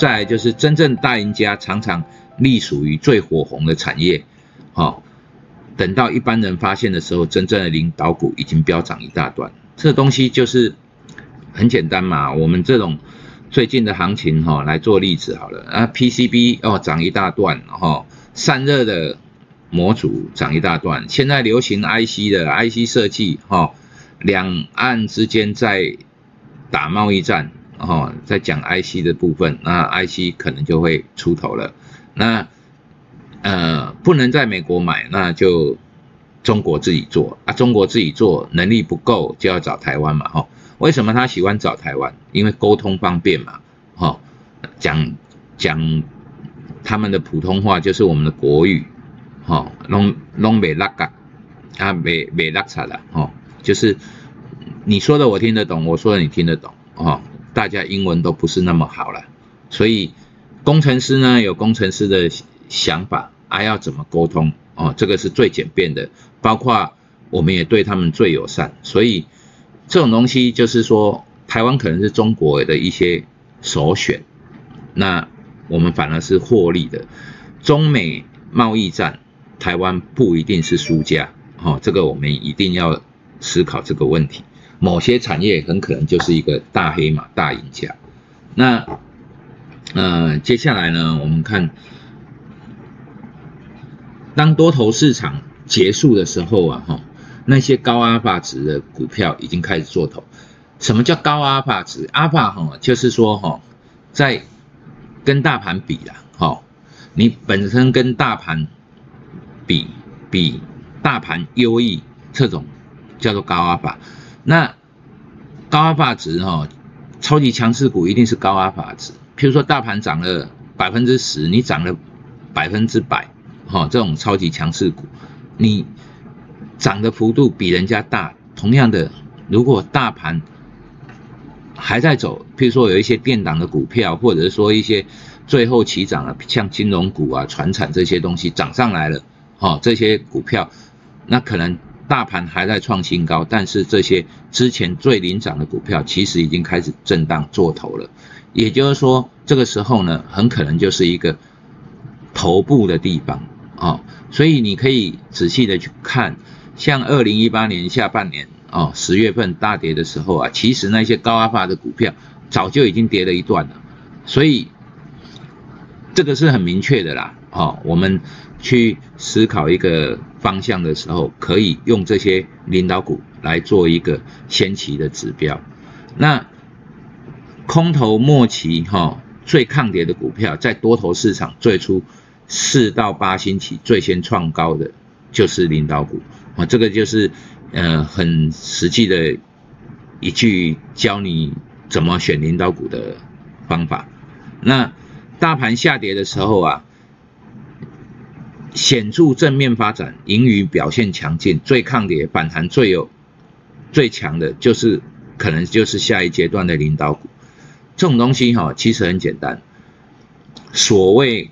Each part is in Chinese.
再来就是真正大赢家常常隶属于最火红的产业，好，等到一般人发现的时候，真正的领导股已经飙涨一大段。这东西就是很简单嘛，我们这种最近的行情哈来做例子好了啊，PCB 哦涨一大段哈，散热的模组涨一大段，现在流行 IC 的 IC 设计哈，两岸之间在打贸易战哦，在讲 IC 的部分，那 IC 可能就会出头了，那呃不能在美国买，那就。中国自己做啊，中国自己做能力不够，就要找台湾嘛，哈。为什么他喜欢找台湾？因为沟通方便嘛，哈。讲讲他们的普通话就是我们的国语，哈。弄弄美拉嘎啊，美美拉差了，哈。就是你说的我听得懂，我说的你听得懂，哈。大家英文都不是那么好了，所以工程师呢有工程师的想法，还要怎么沟通？哦，这个是最简便的，包括我们也对他们最友善，所以这种东西就是说，台湾可能是中国的一些首选，那我们反而是获利的。中美贸易战，台湾不一定是输家，哦，这个我们一定要思考这个问题。某些产业很可能就是一个大黑马、大赢家。那，呃，接下来呢，我们看。当多头市场结束的时候啊，哈，那些高阿尔法值的股票已经开始做头。什么叫高阿尔法值？阿尔法哈，就是说哈，在跟大盘比啦，哈，你本身跟大盘比比大盘优异，这种叫做高阿尔法。那高阿尔法值哈，超级强势股一定是高阿尔法值。譬如说大盘涨了百分之十，你涨了百分之百。哈，这种超级强势股，你涨的幅度比人家大。同样的，如果大盘还在走，譬如说有一些电档的股票，或者说一些最后起涨了，像金融股啊、船产这些东西涨上来了，哈，这些股票，那可能大盘还在创新高，但是这些之前最领涨的股票，其实已经开始震荡做头了。也就是说，这个时候呢，很可能就是一个头部的地方。哦，所以你可以仔细的去看，像二零一八年下半年哦，十月份大跌的时候啊，其实那些高阿法的股票早就已经跌了一段了，所以这个是很明确的啦。哦，我们去思考一个方向的时候，可以用这些领导股来做一个先期的指标。那空头末期哈，最抗跌的股票，在多头市场最初。四到八星期最先创高的就是领导股啊，这个就是呃很实际的一句教你怎么选领导股的方法。那大盘下跌的时候啊，显著正面发展，盈余表现强劲，最抗跌反弹最有最强的就是可能就是下一阶段的领导股。这种东西哈，其实很简单，所谓。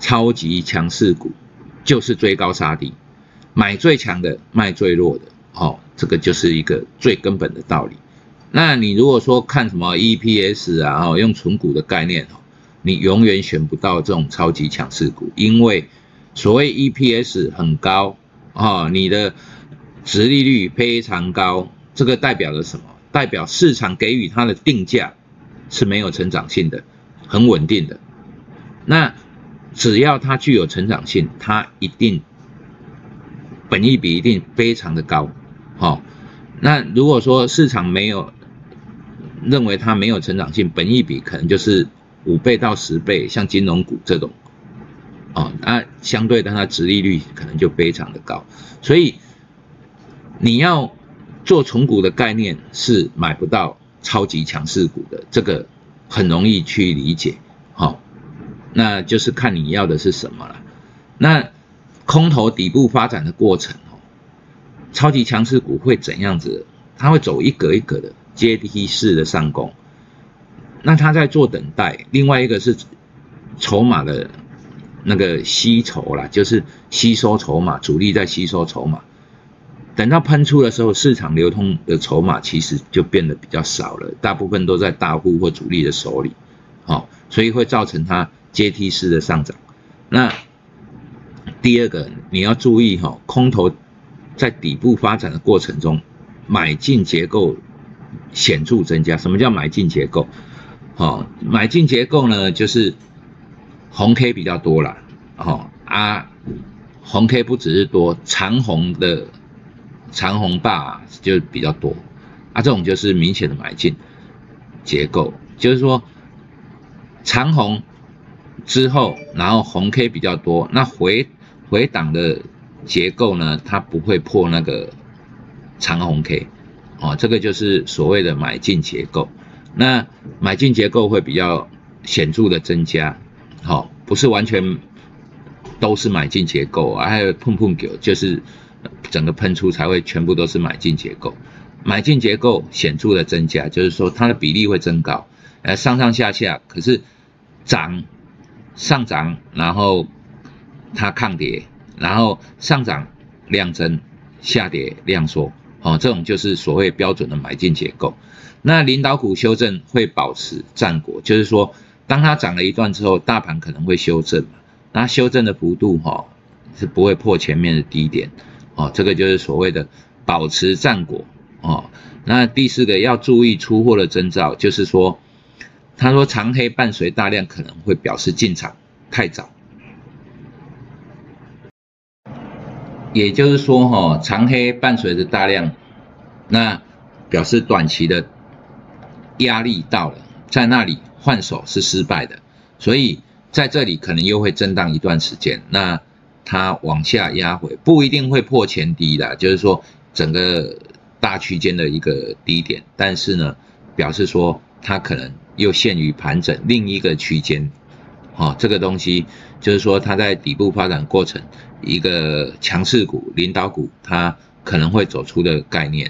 超级强势股就是追高杀低，买最强的，卖最弱的，哦，这个就是一个最根本的道理。那你如果说看什么 EPS 啊，哦，用纯股的概念，哦，你永远选不到这种超级强势股，因为所谓 EPS 很高，哦，你的值利率非常高，这个代表了什么？代表市场给予它的定价是没有成长性的，很稳定的。那只要它具有成长性，它一定本益比一定非常的高，好，那如果说市场没有认为它没有成长性，本益比可能就是五倍到十倍，像金融股这种，哦，那相对的它殖利率可能就非常的高，所以你要做重股的概念是买不到超级强势股的，这个很容易去理解，好。那就是看你要的是什么了。那空头底部发展的过程哦，超级强势股会怎样子？它会走一格一格的阶梯式的上攻。那它在做等待。另外一个是筹码的那个吸筹啦，就是吸收筹码，主力在吸收筹码。等到喷出的时候，市场流通的筹码其实就变得比较少了，大部分都在大户或主力的手里。好。所以会造成它阶梯式的上涨。那第二个你要注意哈，空头在底部发展的过程中，买进结构显著增加。什么叫买进结构？好，买进结构呢，就是红 K 比较多了，哦啊，红 K 不只是多，长红的长红霸就比较多，啊，这种就是明显的买进结构，就是说长红之后，然后红 K 比较多，那回回档的结构呢，它不会破那个长红 K，哦，这个就是所谓的买进结构。那买进结构会比较显著的增加，好，不是完全都是买进结构，还有碰碰狗，就是整个喷出才会全部都是买进结构。买进结构显著的增加，就是说它的比例会增高，呃，上上下下，可是涨上涨，然后。它抗跌，然后上涨量增，下跌量缩，哦，这种就是所谓标准的买进结构。那领导股修正会保持战果，就是说，当它涨了一段之后，大盘可能会修正，那修正的幅度哈是不会破前面的低点，哦，这个就是所谓的保持战果，哦。那第四个要注意出货的征兆，就是说，他说长黑伴随大量可能会表示进场太早。也就是说，哈，长黑伴随着大量，那表示短期的压力到了，在那里换手是失败的，所以在这里可能又会震荡一段时间。那它往下压回，不一定会破前低的，就是说整个大区间的一个低点，但是呢，表示说它可能又陷于盘整另一个区间。哦，这个东西就是说，它在底部发展过程，一个强势股、领导股，它可能会走出的概念。